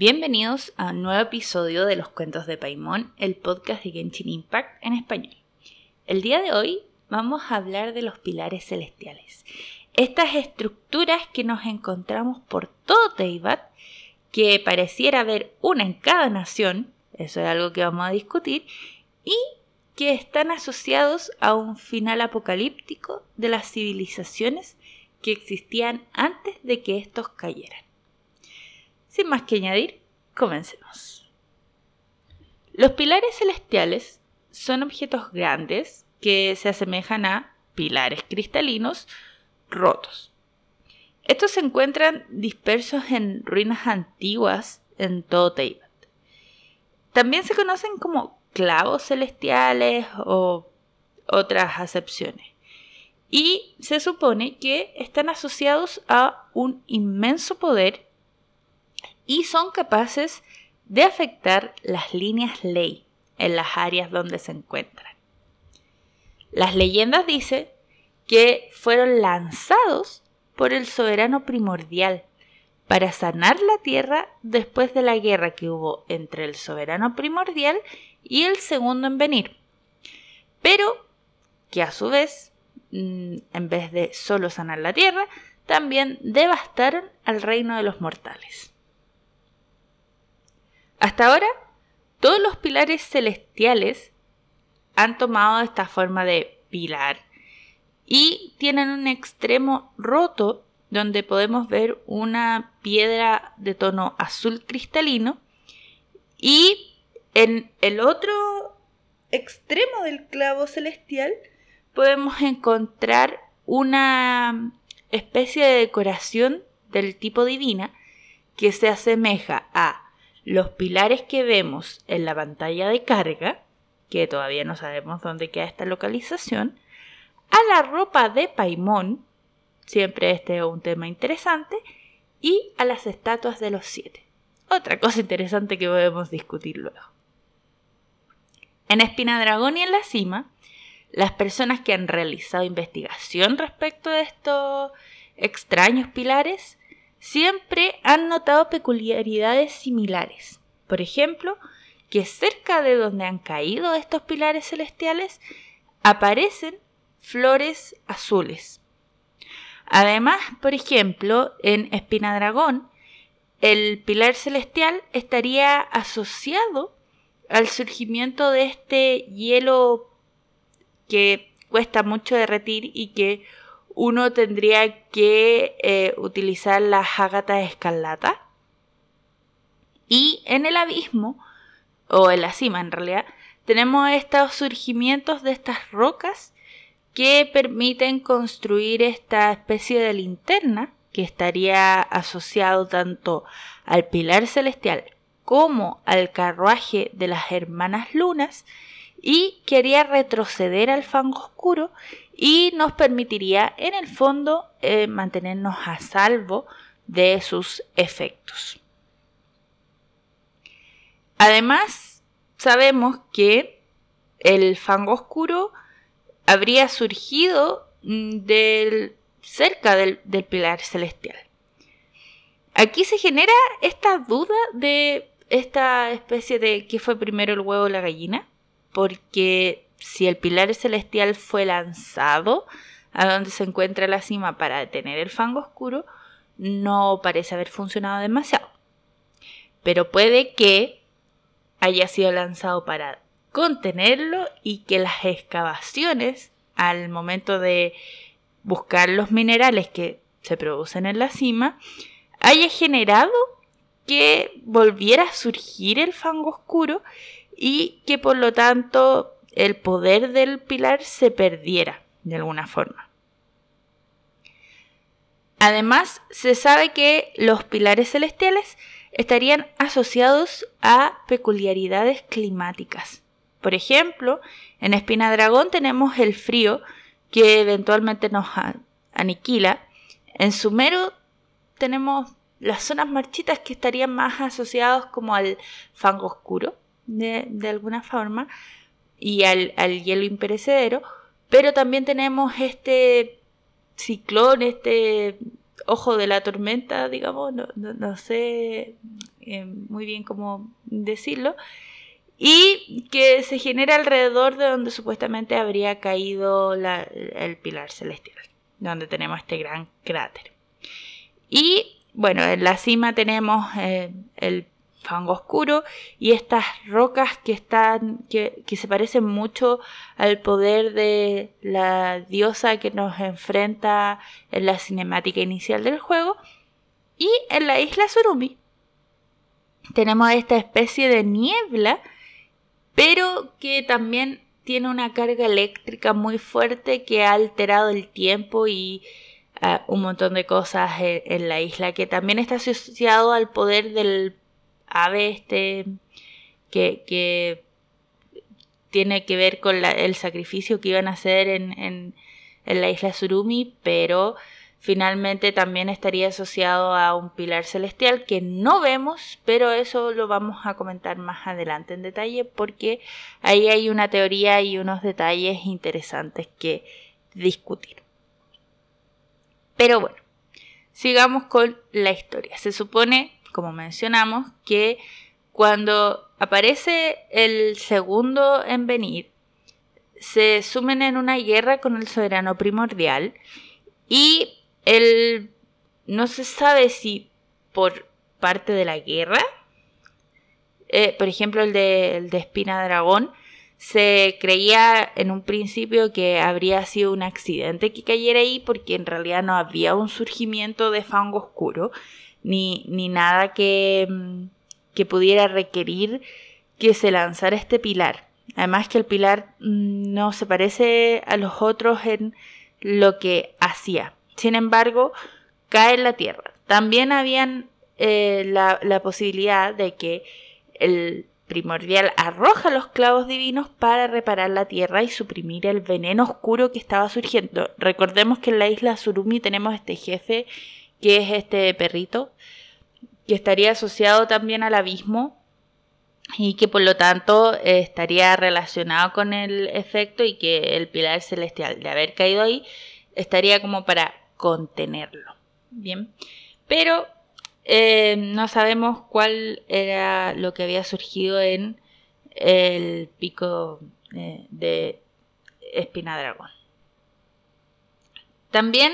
Bienvenidos a un nuevo episodio de Los Cuentos de Paimon, el podcast de Genshin Impact en español. El día de hoy vamos a hablar de los pilares celestiales. Estas estructuras que nos encontramos por todo Teyvat, que pareciera haber una en cada nación, eso es algo que vamos a discutir, y que están asociados a un final apocalíptico de las civilizaciones que existían antes de que estos cayeran. Sin más que añadir, comencemos. Los pilares celestiales son objetos grandes que se asemejan a pilares cristalinos rotos. Estos se encuentran dispersos en ruinas antiguas en todo Teyvat. También se conocen como clavos celestiales o otras acepciones. Y se supone que están asociados a un inmenso poder y son capaces de afectar las líneas ley en las áreas donde se encuentran. Las leyendas dicen que fueron lanzados por el soberano primordial para sanar la tierra después de la guerra que hubo entre el soberano primordial y el segundo en venir. Pero que a su vez, mm, en vez de solo sanar la tierra, también devastaron al reino de los mortales. Hasta ahora, todos los pilares celestiales han tomado esta forma de pilar y tienen un extremo roto donde podemos ver una piedra de tono azul cristalino y en el otro extremo del clavo celestial podemos encontrar una especie de decoración del tipo divina que se asemeja a los pilares que vemos en la pantalla de carga, que todavía no sabemos dónde queda esta localización, a la ropa de Paimón, siempre este es un tema interesante, y a las estatuas de los siete. Otra cosa interesante que podemos discutir luego. En Espina Dragón y en la cima, las personas que han realizado investigación respecto de estos extraños pilares siempre han notado peculiaridades similares. Por ejemplo, que cerca de donde han caído estos pilares celestiales aparecen flores azules. Además, por ejemplo, en Espinadragón, el pilar celestial estaría asociado al surgimiento de este hielo que cuesta mucho derretir y que uno tendría que eh, utilizar la ágata escarlata. Y en el abismo, o en la cima en realidad, tenemos estos surgimientos de estas rocas que permiten construir esta especie de linterna que estaría asociado tanto al pilar celestial como al carruaje de las hermanas lunas y quería retroceder al fango oscuro y nos permitiría en el fondo eh, mantenernos a salvo de sus efectos. Además, sabemos que el fango oscuro habría surgido mm, del, cerca del, del pilar celestial. Aquí se genera esta duda de esta especie de qué fue primero el huevo o la gallina, porque si el pilar celestial fue lanzado a donde se encuentra la cima para detener el fango oscuro, no parece haber funcionado demasiado. Pero puede que haya sido lanzado para contenerlo y que las excavaciones al momento de buscar los minerales que se producen en la cima haya generado que volviera a surgir el fango oscuro y que por lo tanto el poder del pilar se perdiera de alguna forma. Además, se sabe que los pilares celestiales estarían asociados a peculiaridades climáticas. Por ejemplo, en Espina Dragón tenemos el frío que eventualmente nos aniquila. En Sumero tenemos las zonas marchitas que estarían más asociados como al fango oscuro, de, de alguna forma y al, hielo imperecedero, pero también tenemos este ciclón, este ojo de la tormenta, digamos, no, sé eh, muy bien cómo decirlo, y que se genera alrededor de donde supuestamente habría caído el pilar celestial, donde tenemos este gran cráter. Y bueno, en la cima tenemos eh, el fango oscuro y estas rocas que están que, se parecen mucho al poder de la diosa que nos enfrenta en la cinemática inicial del juego. Y en la isla Surumi tenemos esta especie de niebla pero que también tiene una carga eléctrica muy fuerte que ha alterado el tiempo y uh, un montón de cosas en, la isla que también está asociado al poder del ave este que, tiene que ver con el sacrificio que iban a hacer en, en, la isla Surumi, pero finalmente también estaría asociado a un pilar celestial que no vemos, pero eso lo vamos a comentar más adelante en detalle porque ahí hay una teoría y unos detalles interesantes que discutir. Pero bueno, sigamos con la historia. Se supone como mencionamos, que cuando aparece el segundo en venir, se sumen en una guerra con el soberano primordial y no se sabe si por parte de la guerra, eh, por ejemplo el de, el de Espina Dragón, se creía en un principio que habría sido un accidente que cayera ahí porque en realidad no había un surgimiento de fango oscuro, ni, ni nada que, mm, que pudiera requerir que se lanzara este pilar. Además que el pilar mm, no se parece a los otros en lo que hacía. Sin embargo, cae en la tierra. También habían eh, la, la, posibilidad de que el primordial arroja los clavos divinos para reparar la tierra y suprimir el veneno oscuro que estaba surgiendo. Recordemos que en la isla Surumi tenemos este jefe que es este perrito, que estaría asociado también al abismo y que por lo tanto estaría relacionado con el efecto y que el pilar celestial de haber caído ahí estaría como para contenerlo. Bien, pero eh, no sabemos cuál era lo que había surgido en el pico eh, de Espina Dragón. También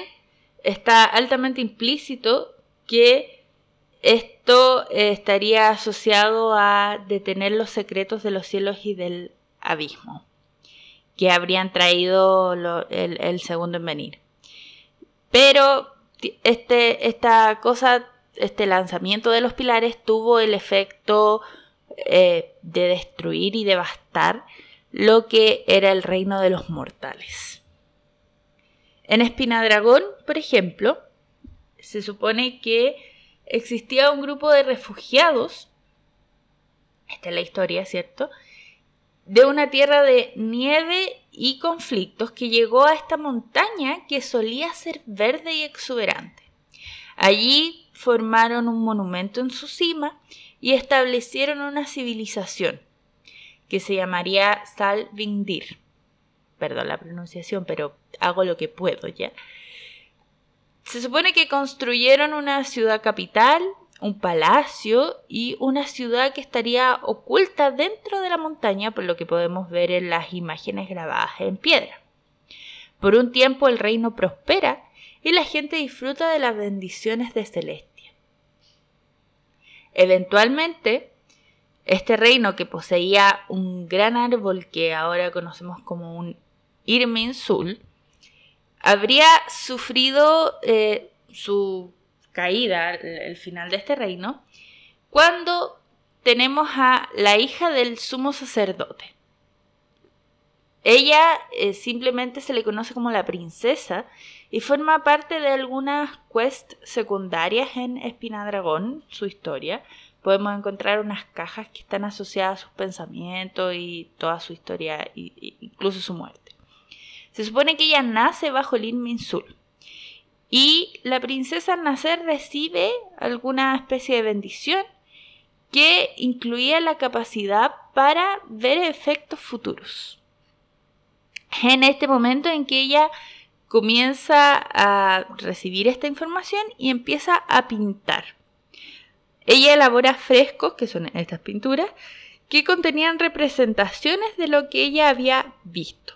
está altamente implícito que esto estaría asociado a detener los secretos de los cielos y del abismo que habrían traído el, segundo en venir. Pero este, esta cosa, este lanzamiento de los pilares tuvo el efecto eh, de destruir y devastar lo que era el reino de los mortales. En Espinadragón, por ejemplo, se supone que existía un grupo de refugiados, esta es la historia, ¿cierto? De una tierra de nieve y conflictos que llegó a esta montaña que solía ser verde y exuberante. Allí formaron un monumento en su cima y establecieron una civilización que se llamaría Salvindir perdón la pronunciación, pero hago lo que puedo ya. Se supone que construyeron una ciudad capital, un palacio y una ciudad que estaría oculta dentro de la montaña, por lo que podemos ver en las imágenes grabadas en piedra. Por un tiempo el reino prospera y la gente disfruta de las bendiciones de Celestia. Eventualmente, este reino que poseía un gran árbol que ahora conocemos como un Irminsul, habría sufrido eh, su caída, el final de este reino, cuando tenemos a la hija del sumo sacerdote. Ella eh, simplemente se le conoce como la princesa y forma parte de algunas quests secundarias en Espinadragón, su historia. Podemos encontrar unas cajas que están asociadas a sus pensamientos y toda su historia, incluso su muerte. Se supone que ella nace bajo el Inminsul. Y la princesa al nacer recibe alguna especie de bendición que incluía la capacidad para ver efectos futuros. En este momento en que ella comienza a recibir esta información y empieza a pintar. Ella elabora frescos, que son estas pinturas, que contenían representaciones de lo que ella había visto.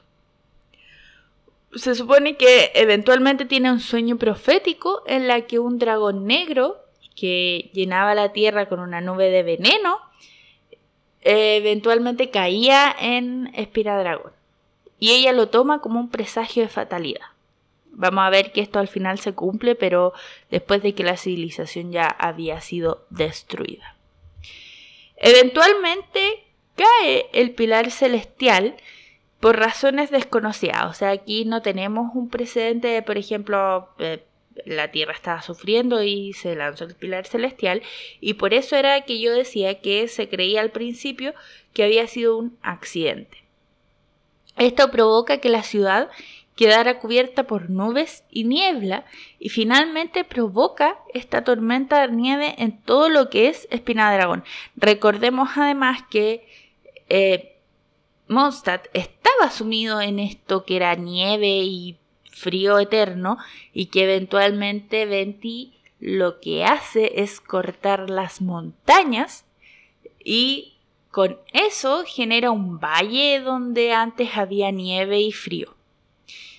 Se supone que eventualmente tiene un sueño profético en la que un dragón negro que llenaba la tierra con una nube de veneno eventualmente caía en Espiradragón. Y ella lo toma como un presagio de fatalidad. Vamos a ver que esto al final se cumple, pero después de que la civilización ya había sido destruida. Eventualmente cae el pilar celestial por razones desconocidas. O sea, aquí no tenemos un precedente de, por ejemplo, eh, la Tierra estaba sufriendo y se lanzó el pilar celestial. Y por eso era que yo decía que se creía al principio que había sido un accidente. Esto provoca que la ciudad quedara cubierta por nubes y niebla y finalmente provoca esta tormenta de nieve en todo lo que es Espina de Dragón. Recordemos además que eh, Mondstadt estaba sumido en esto que era nieve y frío eterno y que eventualmente Venti lo que hace es cortar las montañas y con eso genera un valle donde antes había nieve y frío.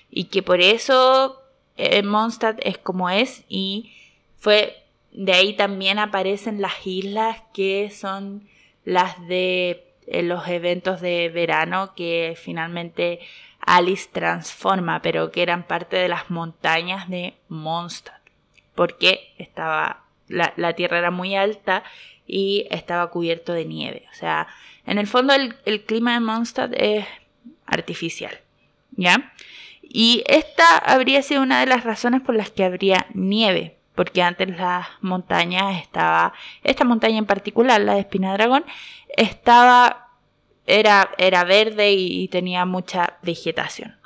Y que por eso eh, Mondstadt es como es y fue de ahí también aparecen las islas que son las de eh, los eventos de verano que finalmente Alice transforma, pero que eran parte de las montañas de Mondstadt, porque estaba la, la, tierra era muy alta y estaba cubierto de nieve. O sea, en el fondo el, el clima de Mondstadt es artificial, ¿ya? Y esta habría sido una de las razones por las que habría nieve, porque antes las montañas estaba, esta montaña en particular, la de Espina Dragón, estaba, era, era verde y, tenía mucha vegetación.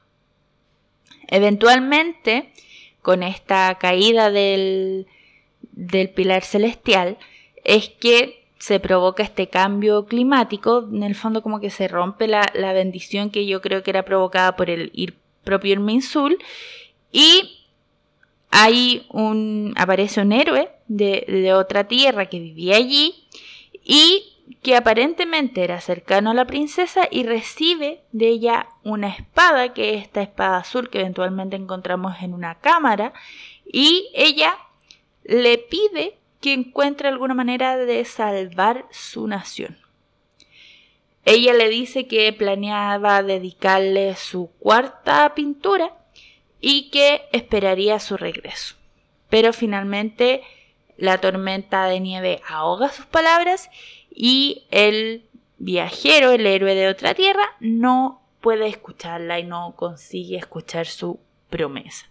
Eventualmente, con esta caída del, del pilar celestial, es que se provoca este cambio climático, en el fondo como que se rompe la, la bendición que yo creo que era provocada por el propio en Minsul. Y ahí un, aparece un héroe de, otra tierra que vivía allí y que aparentemente era cercano a la princesa y recibe de ella una espada, que es esta espada azul que eventualmente encontramos en una cámara, y ella le pide que encuentre alguna manera de salvar su nación. Ella le dice que planeaba dedicarle su cuarta pintura y que esperaría su regreso. Pero finalmente la tormenta de nieve ahoga sus palabras y el viajero, el héroe de otra tierra, no puede escucharla y no consigue escuchar su promesa.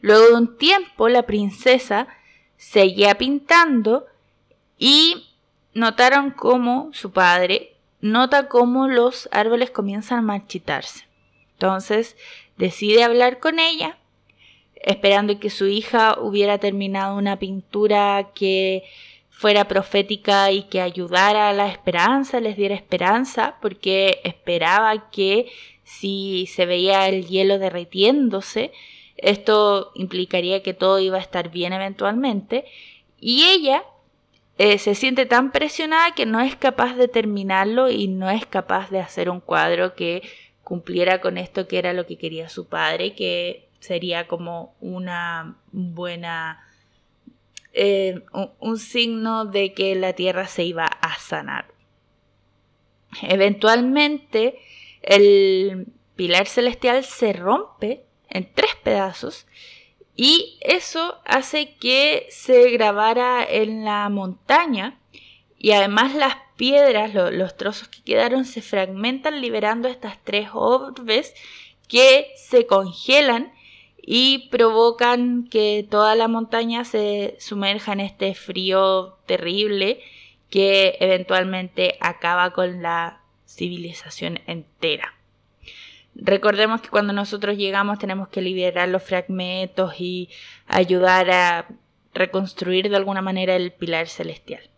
Luego de un tiempo, la princesa seguía pintando y notaron cómo su padre nota cómo los árboles comienzan a marchitarse. Entonces decide hablar con ella, esperando que su hija hubiera terminado una pintura que fuera profética y que ayudara a la esperanza, les diera esperanza, porque esperaba que si se veía el hielo derritiéndose, esto implicaría que todo iba a estar bien eventualmente. Y ella eh, se siente tan presionada que no es capaz de terminarlo y no es capaz de hacer un cuadro que cumpliera con esto que era lo que quería su padre, que sería como una buena... Eh, un, signo de que la tierra se iba a sanar. Eventualmente el pilar celestial se rompe en tres pedazos y eso hace que se grabara en la montaña y además las piedras, los trozos que quedaron, se fragmentan liberando estas tres orbes que se congelan y provocan que toda la montaña se sumerja en este frío terrible que eventualmente acaba con la civilización entera. Recordemos que cuando nosotros llegamos tenemos que liberar los fragmentos y ayudar a reconstruir de alguna manera el pilar celestial.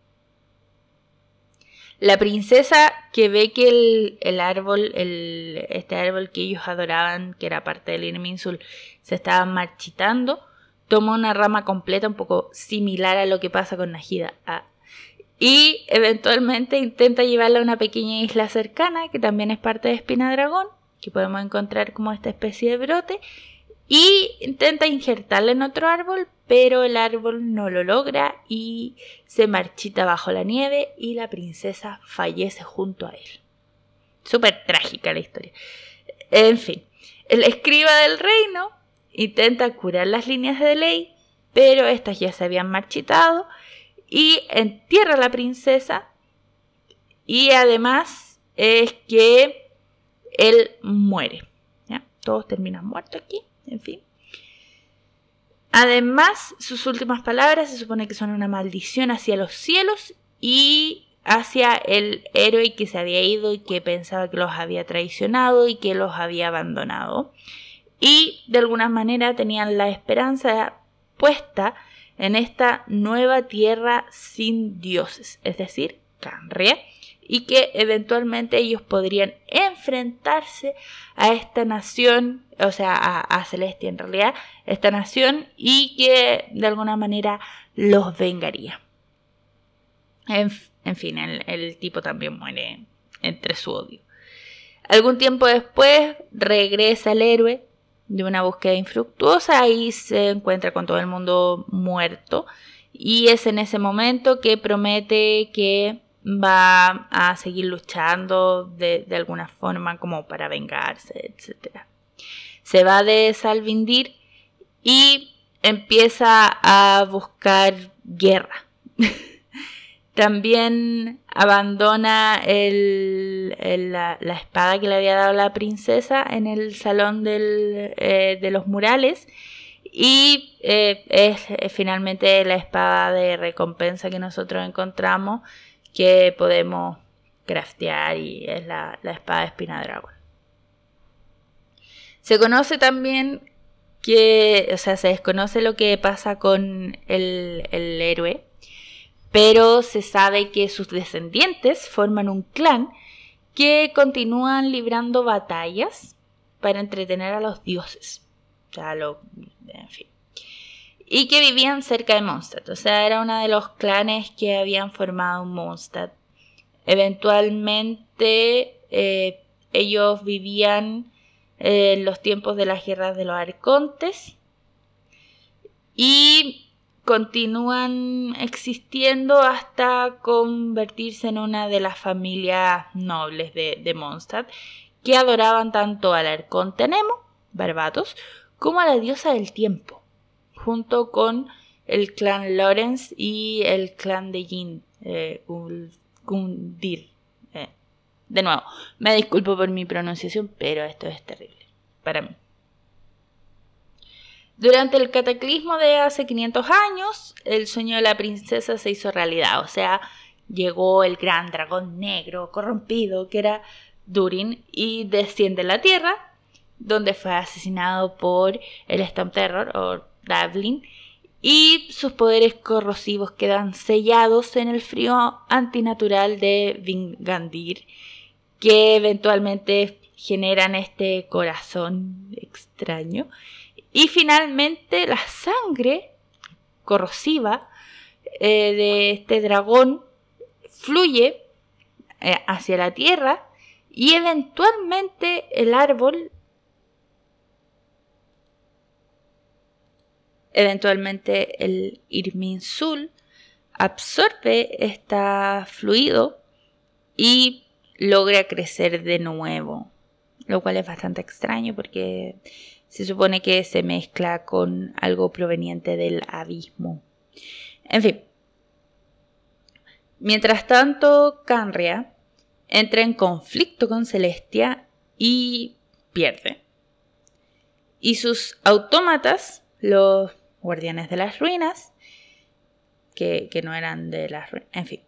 La princesa que ve que el, árbol, el, este árbol que ellos adoraban, que era parte del Irminsul, se estaba marchitando, toma una rama completa un poco similar a lo que pasa con Najida. Ah, y eventualmente intenta llevarla a una pequeña isla cercana, que también es parte de Espina Dragón, que podemos encontrar como esta especie de brote, y intenta injertarla en otro árbol, pero el árbol no lo logra y se marchita bajo la nieve y la princesa fallece junto a él. Súper trágica la historia. En fin, el escriba del reino intenta curar las líneas de ley, pero estas ya se habían marchitado y entierra a la princesa y además es que él muere. ¿ya? Todos terminan muertos aquí, en fin. Además, sus últimas palabras se supone que son una maldición hacia los cielos y hacia el héroe que se había ido y que pensaba que los había traicionado y que los había abandonado. Y de alguna manera tenían la esperanza puesta en esta nueva tierra sin dioses, es decir, Canria, y que eventualmente ellos podrían enfrentarse a esta nación, o sea, a, Celestia en realidad, esta nación, y que de alguna manera los vengaría. En, fin, el, el tipo también muere entre su odio. Algún tiempo después regresa el héroe de una búsqueda infructuosa y se encuentra con todo el mundo muerto. Y es en ese momento que promete que va a seguir luchando de, alguna forma como para vengarse, etc. Se va de Salvindir y empieza a buscar guerra. También abandona la, espada que le había dado la princesa en el salón eh, de los murales y eh, es, finalmente la espada de recompensa que nosotros encontramos que podemos craftear y es la, espada de espina dragón. Se conoce también que, o sea, se desconoce lo que pasa con el, el héroe pero se sabe que sus descendientes forman un clan que continúan librando batallas para entretener a los dioses. lo, en fin. Y que vivían cerca de Mondstadt. O sea, era uno de los clanes que habían formado Mondstadt. Eventualmente eh, ellos vivían en los tiempos de las guerras de los arcontes. Y continúan existiendo hasta convertirse en una de las familias nobles de, de Mondstadt que adoraban tanto al arconte Nemo, Barbatos, como a la diosa del tiempo, junto con el clan Lorenz y el clan de Jin, eh, Gundir. Eh, de nuevo, me disculpo por mi pronunciación, pero esto es terrible para mí. Durante el cataclismo de hace 500 años, el sueño de la princesa se hizo realidad, o sea, llegó el gran dragón negro corrompido que era Durin y desciende a la Tierra, donde fue asesinado por el Stamp Terror Y sus poderes corrosivos quedan sellados en el frío antinatural de Vingandir, que eventualmente generan este corazón extraño. Y finalmente la sangre corrosiva eh, de este dragón fluye eh, hacia la tierra y eventualmente el árbol eventualmente el Irminsul absorbe este fluido y logra crecer de nuevo, lo cual es bastante extraño porque se supone que se mezcla con algo proveniente del abismo. En fin. Mientras tanto, Canria entra en conflicto con Celestia y pierde. Y sus autómatas, los guardianes de las ruinas, que, no eran de las ruinas, en fin,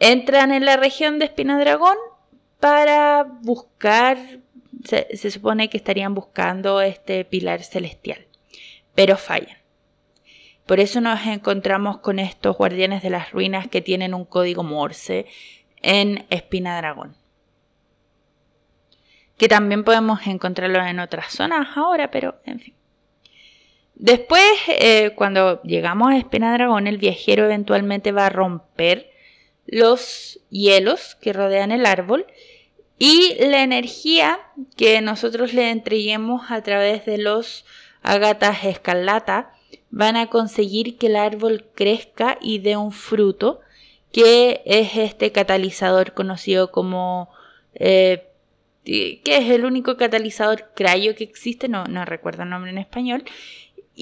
entran en la región de Espina Dragón para buscar se, supone que estarían buscando este pilar celestial, pero fallan. Por eso nos encontramos con estos guardianes de las ruinas que tienen un código Morse en espina dragón. Que también podemos encontrarlo en otras zonas ahora, pero en fin. Después, eh, cuando llegamos a espina dragón, el viajero eventualmente va a romper los hielos que rodean el árbol y la energía que nosotros le entreguemos a través de los agatas escarlata van a conseguir que el árbol crezca y dé un fruto, que es este catalizador conocido como... Eh, que es el único catalizador crayo que existe, no, no recuerdo el nombre en español,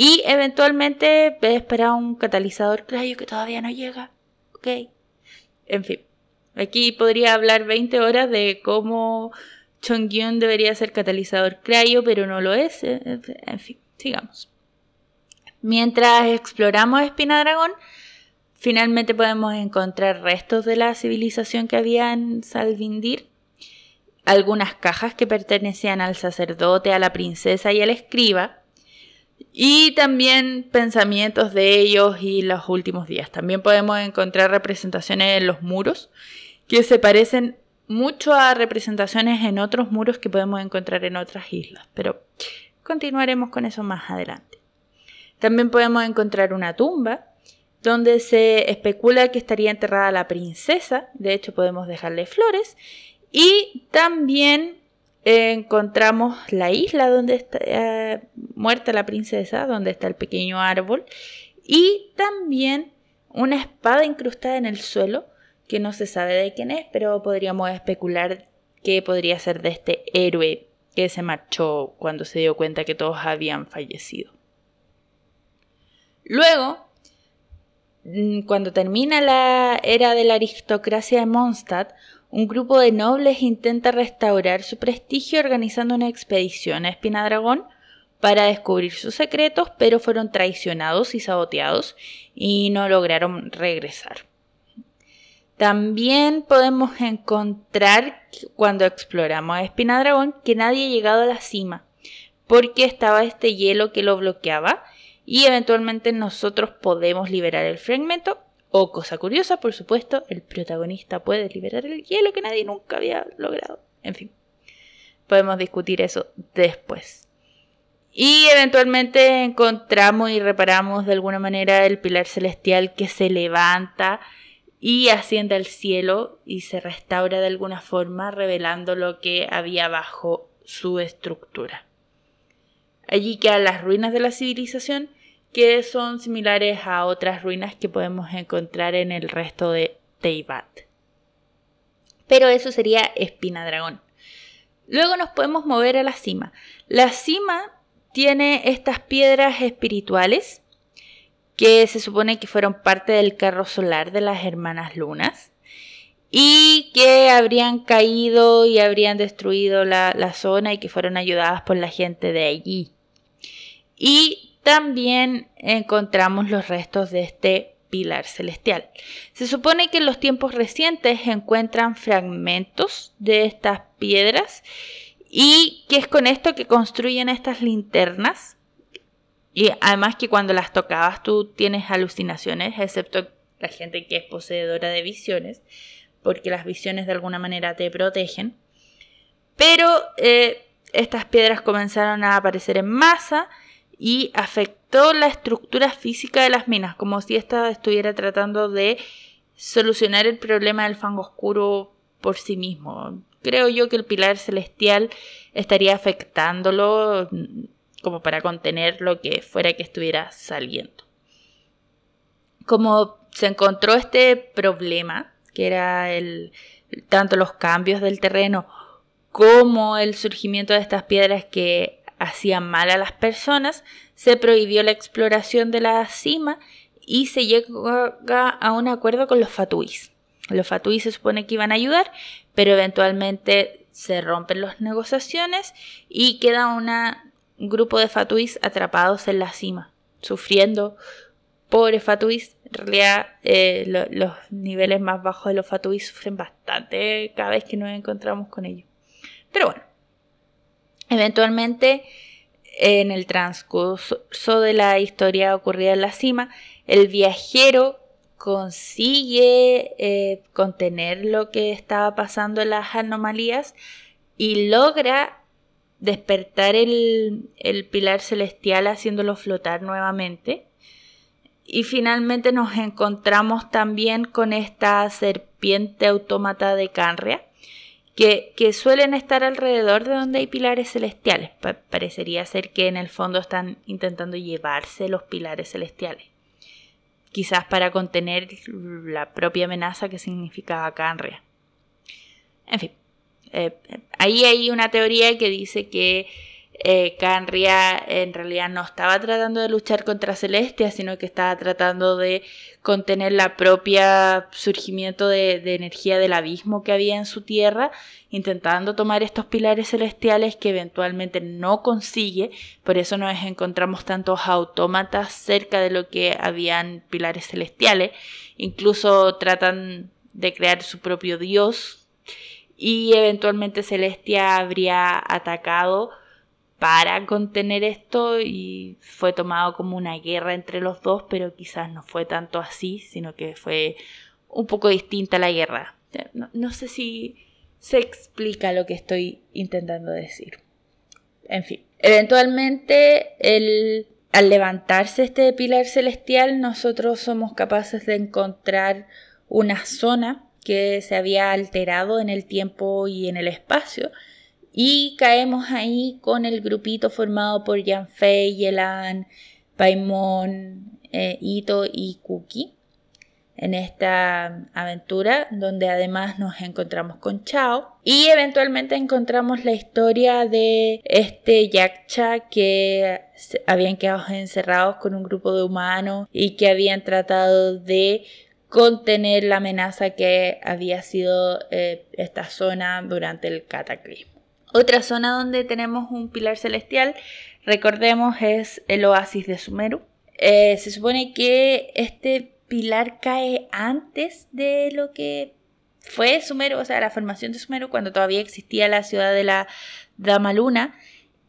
y eventualmente esperar un catalizador crayo que todavía no llega, ok, en fin, aquí podría hablar 20 horas de cómo Chongyun debería ser catalizador crayo, pero no lo es, eh, en fin, sigamos. Mientras exploramos Espina Dragón, finalmente podemos encontrar restos de la civilización que había en Salvindir, algunas cajas que pertenecían al sacerdote, a la princesa y al escriba, y también pensamientos de ellos y los últimos días. También podemos encontrar representaciones en los muros que se parecen mucho a representaciones en otros muros que podemos encontrar en otras islas, pero continuaremos con eso más adelante. También podemos encontrar una tumba donde se especula que estaría enterrada la princesa, de hecho podemos dejarle flores, y también encontramos la isla donde está eh, muerta la princesa, donde está el pequeño árbol, y también una espada incrustada en el suelo, que no se sabe de quién es, pero podríamos especular que podría ser de este héroe que se marchó cuando se dio cuenta que todos habían fallecido. Luego, mm, cuando termina la era de la aristocracia de Mondstadt, un grupo de nobles intenta restaurar su prestigio organizando una expedición a Espinadragón para descubrir sus secretos, pero fueron traicionados y saboteados y no lograron regresar. También podemos encontrar cuando exploramos a Espinadragón que nadie ha llegado a la cima, porque estaba este hielo que lo bloqueaba y eventualmente nosotros podemos liberar el fragmento. O cosa curiosa, por supuesto, el protagonista puede liberar el hielo que nadie nunca había logrado. En fin, podemos discutir eso después. Y eventualmente encontramos y reparamos de alguna manera el pilar celestial que se levanta y asciende al cielo y se restaura de alguna forma revelando lo que había bajo su estructura. Allí quedan las ruinas de la civilización que son similares a otras ruinas que podemos encontrar en el resto de Teibat. Pero eso sería Espina Dragón. Luego nos podemos mover a la cima. La cima tiene estas piedras espirituales que se supone que fueron parte del carro solar de las hermanas lunas y que habrían caído y habrían destruido la, la zona y que fueron ayudadas por la gente de allí. Y también encontramos los restos de este pilar celestial. Se supone que en los tiempos recientes encuentran fragmentos de estas piedras y que es con esto que construyen estas linternas. Y además que cuando las tocabas tú tienes alucinaciones, excepto la gente que es poseedora de visiones, porque las visiones de alguna manera te protegen. Pero eh, estas piedras comenzaron a aparecer en masa y afectó la estructura física de las minas, como si ésta estuviera tratando de solucionar el problema del fango oscuro por sí mismo. Creo yo que el pilar celestial estaría afectándolo mm, como para contener lo que fuera que estuviera saliendo. Como se encontró este problema, que era el, tanto los cambios del terreno como el surgimiento de estas piedras que hacían mal a las personas, se prohibió la exploración de la cima y se llega a un acuerdo con los fatuís. Los fatuís se supone que iban a ayudar, pero eventualmente se rompen las negociaciones y queda un grupo de fatuís atrapados en la cima, sufriendo. Pobres fatuís, en realidad eh, los niveles más bajos de los fatuís sufren bastante cada vez que nos encontramos con ellos. Pero bueno, Eventualmente, en el transcurso de la historia ocurrida en la cima, el viajero consigue eh, contener lo que estaba pasando en las anomalías y logra despertar el, el pilar celestial haciéndolo flotar nuevamente. Y finalmente nos encontramos también con esta serpiente autómata de Canria, que, suelen estar alrededor de donde hay pilares celestiales. parecería ser que en el fondo están intentando llevarse los pilares celestiales. Quizás para contener la propia amenaza que significaba Canria. En fin, eh, ahí hay una teoría que dice que eh, Canria en realidad no estaba tratando de luchar contra Celestia, sino que estaba tratando de contener la propia surgimiento de, de, energía del abismo que había en su tierra, intentando tomar estos pilares celestiales que eventualmente no consigue, por eso nos encontramos tantos autómatas cerca de lo que habían pilares celestiales, incluso tratan de crear su propio dios. Y eventualmente Celestia habría atacado para contener esto y fue tomado como una guerra entre los dos, pero quizás no fue tanto así, sino que fue un poco distinta la guerra. No, sé si se explica lo que estoy intentando decir. En fin, eventualmente el, al levantarse este pilar celestial, nosotros somos capaces de encontrar una zona que se había alterado en el tiempo y en el espacio. Y caemos ahí con el grupito formado por Yanfei, Yelan, Paimon, eh, Ito y Kuki en esta aventura donde además nos encontramos con Chao y eventualmente encontramos la historia de este Yaksha que habían quedado encerrados con un grupo de humanos y que habían tratado de contener la amenaza que había sido eh, esta zona durante el cataclismo. Otra zona donde tenemos un pilar celestial, recordemos, es el oasis de Sumeru. Eh, se supone que este pilar cae antes de lo que fue Sumeru, o sea, la formación de Sumeru, cuando todavía existía la ciudad de la Dama Luna,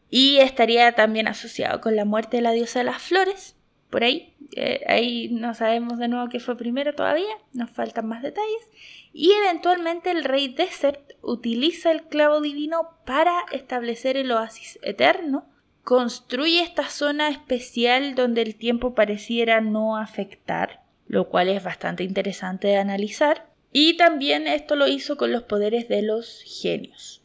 y estaría también asociado con la muerte de la diosa de las flores, por ahí. Eh, ahí no sabemos de nuevo qué fue primero todavía, nos faltan más detalles. Y eventualmente el rey Desert utiliza el clavo divino para establecer el oasis eterno. Construye esta zona especial donde el tiempo pareciera no afectar, lo cual es bastante interesante de analizar. Y también esto lo hizo con los poderes de los genios.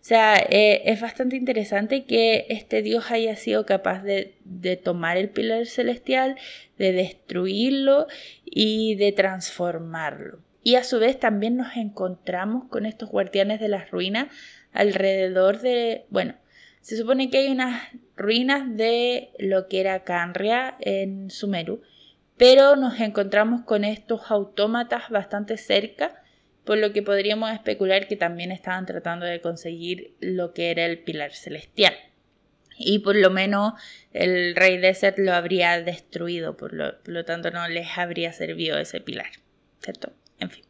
O sea, eh, es bastante interesante que este dios haya sido capaz de, tomar el pilar celestial, de destruirlo y de transformarlo. Y a su vez también nos encontramos con estos guardianes de las ruinas alrededor de, bueno, se supone que hay unas ruinas de lo que era Canria en Sumeru, pero nos encontramos con estos autómatas bastante cerca por lo que podríamos especular que también estaban tratando de conseguir lo que era el pilar celestial. Y por lo menos el rey Desert lo habría destruido, por lo, tanto no les habría servido ese pilar. ¿Cierto? En fin.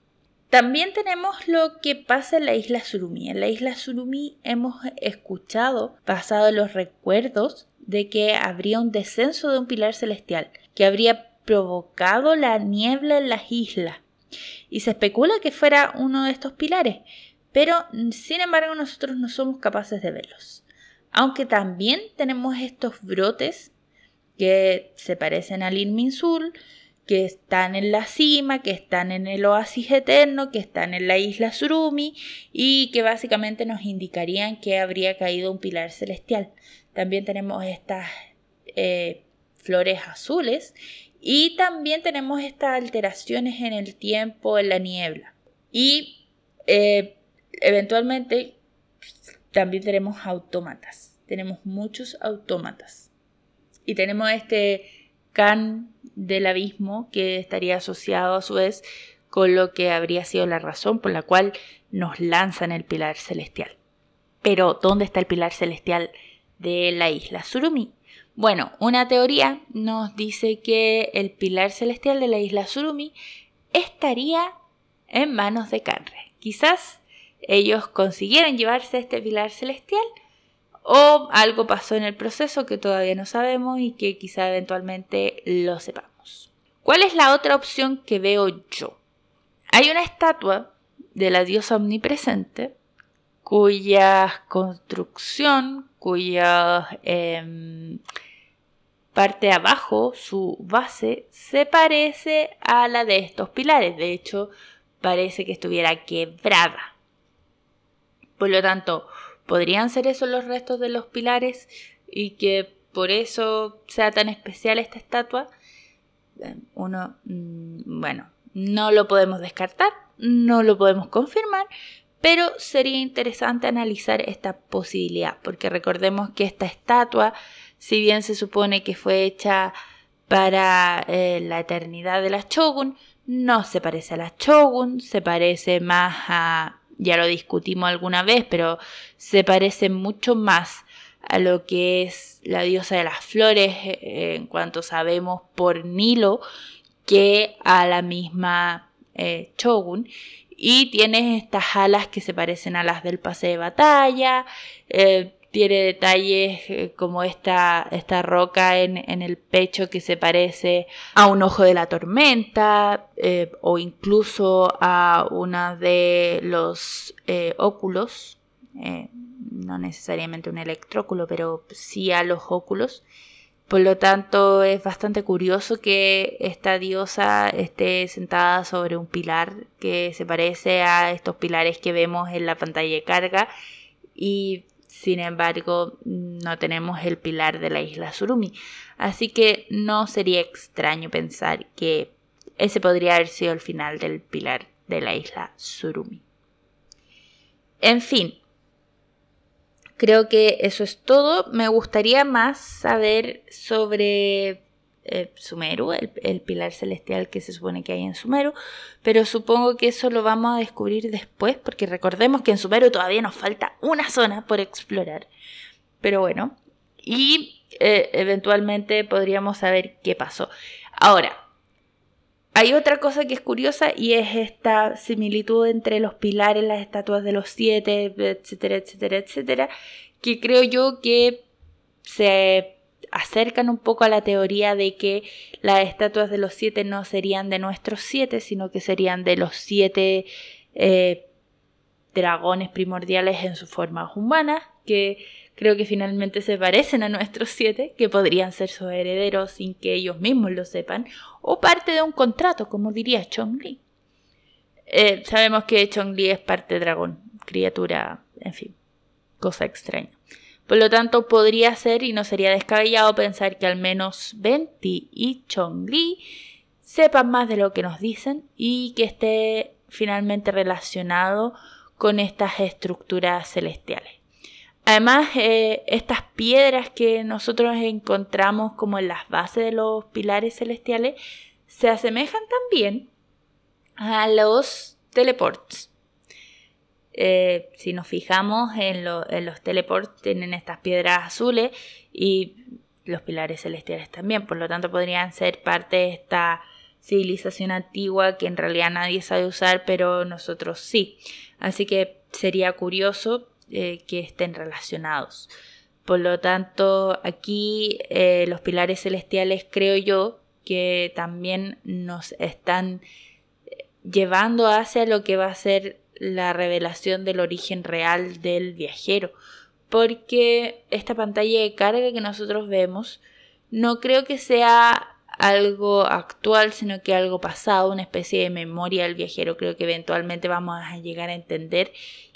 También tenemos lo que pasa en la isla Surumi. En la isla Surumi hemos escuchado, basado en los recuerdos, de que habría un descenso de un pilar celestial, que habría provocado la niebla en las islas y se especula que fuera uno de estos pilares, pero sin embargo nosotros no somos capaces de verlos. Aunque también tenemos estos brotes que se parecen al Inminsul, que están en la cima, que están en el oasis eterno, que están en la isla Surumi y que básicamente nos indicarían que habría caído un pilar celestial. También tenemos estas eh, flores azules y también tenemos estas alteraciones en el tiempo, en la niebla. Y eh, eventualmente también tenemos autómatas. Tenemos muchos autómatas. Y tenemos este can del abismo que estaría asociado a su vez con lo que habría sido la razón por la cual nos lanzan el pilar celestial. Pero, ¿dónde está el pilar celestial de la isla Surumi? Bueno, una teoría nos dice que el pilar celestial de la isla Surumi estaría en manos de Canre. Quizás ellos consiguieron llevarse este pilar celestial o algo pasó en el proceso que todavía no sabemos y que quizá eventualmente lo sepamos. ¿Cuál es la otra opción que veo yo? Hay una estatua de la diosa omnipresente cuya construcción, cuya em, parte abajo, su base, se parece a la de estos pilares. De hecho, parece que estuviera quebrada. Por lo tanto, ¿podrían ser esos los restos de los pilares y que por eso sea tan especial esta estatua? Uno, mm, bueno, no lo podemos descartar, no lo podemos confirmar, pero sería interesante analizar esta posibilidad, porque recordemos que esta estatua, si bien se supone que fue hecha para eh, la eternidad de la Shogun, no se parece a la Shogun, se parece más a, ya lo discutimos alguna vez, pero se parece mucho más a lo que es la diosa de las flores eh, en cuanto sabemos por Nilo que a la misma eh, Shogun. Y tiene estas alas que se parecen a las del pase de batalla eh, tiene detalles eh, como esta, esta roca en, el pecho que se parece a un ojo de la tormenta eh, o incluso a una de los eh, óculos, no necesariamente un electróculo, pero sí a los óculos. Por lo tanto, es bastante curioso que esta diosa esté sentada sobre un pilar que se parece a estos pilares que vemos en la pantalla de carga y sin embargo, no tenemos el pilar de la isla Surumi. Así que no sería extraño pensar que ese podría haber sido el final del pilar de la isla Surumi. En fin, creo que eso es todo. Me gustaría más saber sobre eh, Sumeru, el, pilar celestial que se supone que hay en Sumeru, pero supongo que eso lo vamos a descubrir después, porque recordemos que en Sumeru todavía nos falta una zona por explorar. Pero bueno, y eh, eventualmente podríamos saber qué pasó. Ahora, hay otra cosa que es curiosa y es esta similitud entre los pilares, las estatuas de los siete, etcétera, etcétera, etcétera, que creo yo que se acercan un poco a la teoría de que las estatuas de los siete no serían de nuestros siete, sino que serían de los siete eh, dragones primordiales en sus formas humanas, que creo que finalmente se parecen a nuestros siete, que podrían ser sus herederos sin que ellos mismos lo sepan, o parte de un contrato, como diría Chong-Li. Eh, sabemos que Chong-Li es parte dragón, criatura, en fin, cosa extraña. Por lo tanto, podría ser y no sería descabellado pensar que al menos Venti y Chong-Li sepan más de lo que nos dicen y que esté finalmente relacionado con estas estructuras celestiales. Además, eh, estas piedras que nosotros encontramos como en las bases de los pilares celestiales se asemejan también a los teleports. Eh, si nos fijamos en, los teleports, tienen estas piedras azules y los pilares celestiales también. Por lo tanto, podrían ser parte de esta civilización antigua que en realidad nadie sabe usar, pero nosotros sí. Así que sería curioso eh, que estén relacionados. Por lo tanto, aquí eh, los pilares celestiales creo yo que también nos están llevando hacia lo que va a ser la revelación del origen real del viajero. Porque esta pantalla de carga que nosotros vemos no creo que sea algo actual, sino que algo pasado, una especie de memoria del viajero. Creo que eventualmente vamos a llegar a entender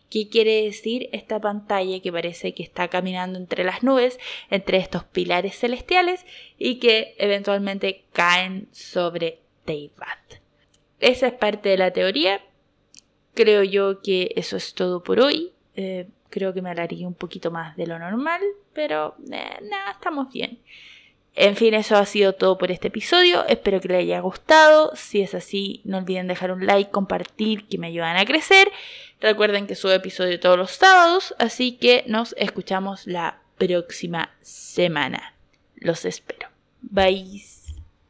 qué quiere decir esta pantalla que parece que está caminando entre las nubes, entre estos pilares celestiales y que eventualmente caen sobre Teyvat. Esa es parte de la teoría, Creo yo que eso es todo por hoy. Eh, creo que me alargué un poquito más de lo normal, pero eh, nada, estamos bien. En fin, eso ha sido todo por este episodio. Espero que les haya gustado. Si es así, no olviden dejar un like, compartir, que me ayudan a crecer. Recuerden que subo episodio todos los sábados, así que nos escuchamos la próxima semana. Los espero. Bye.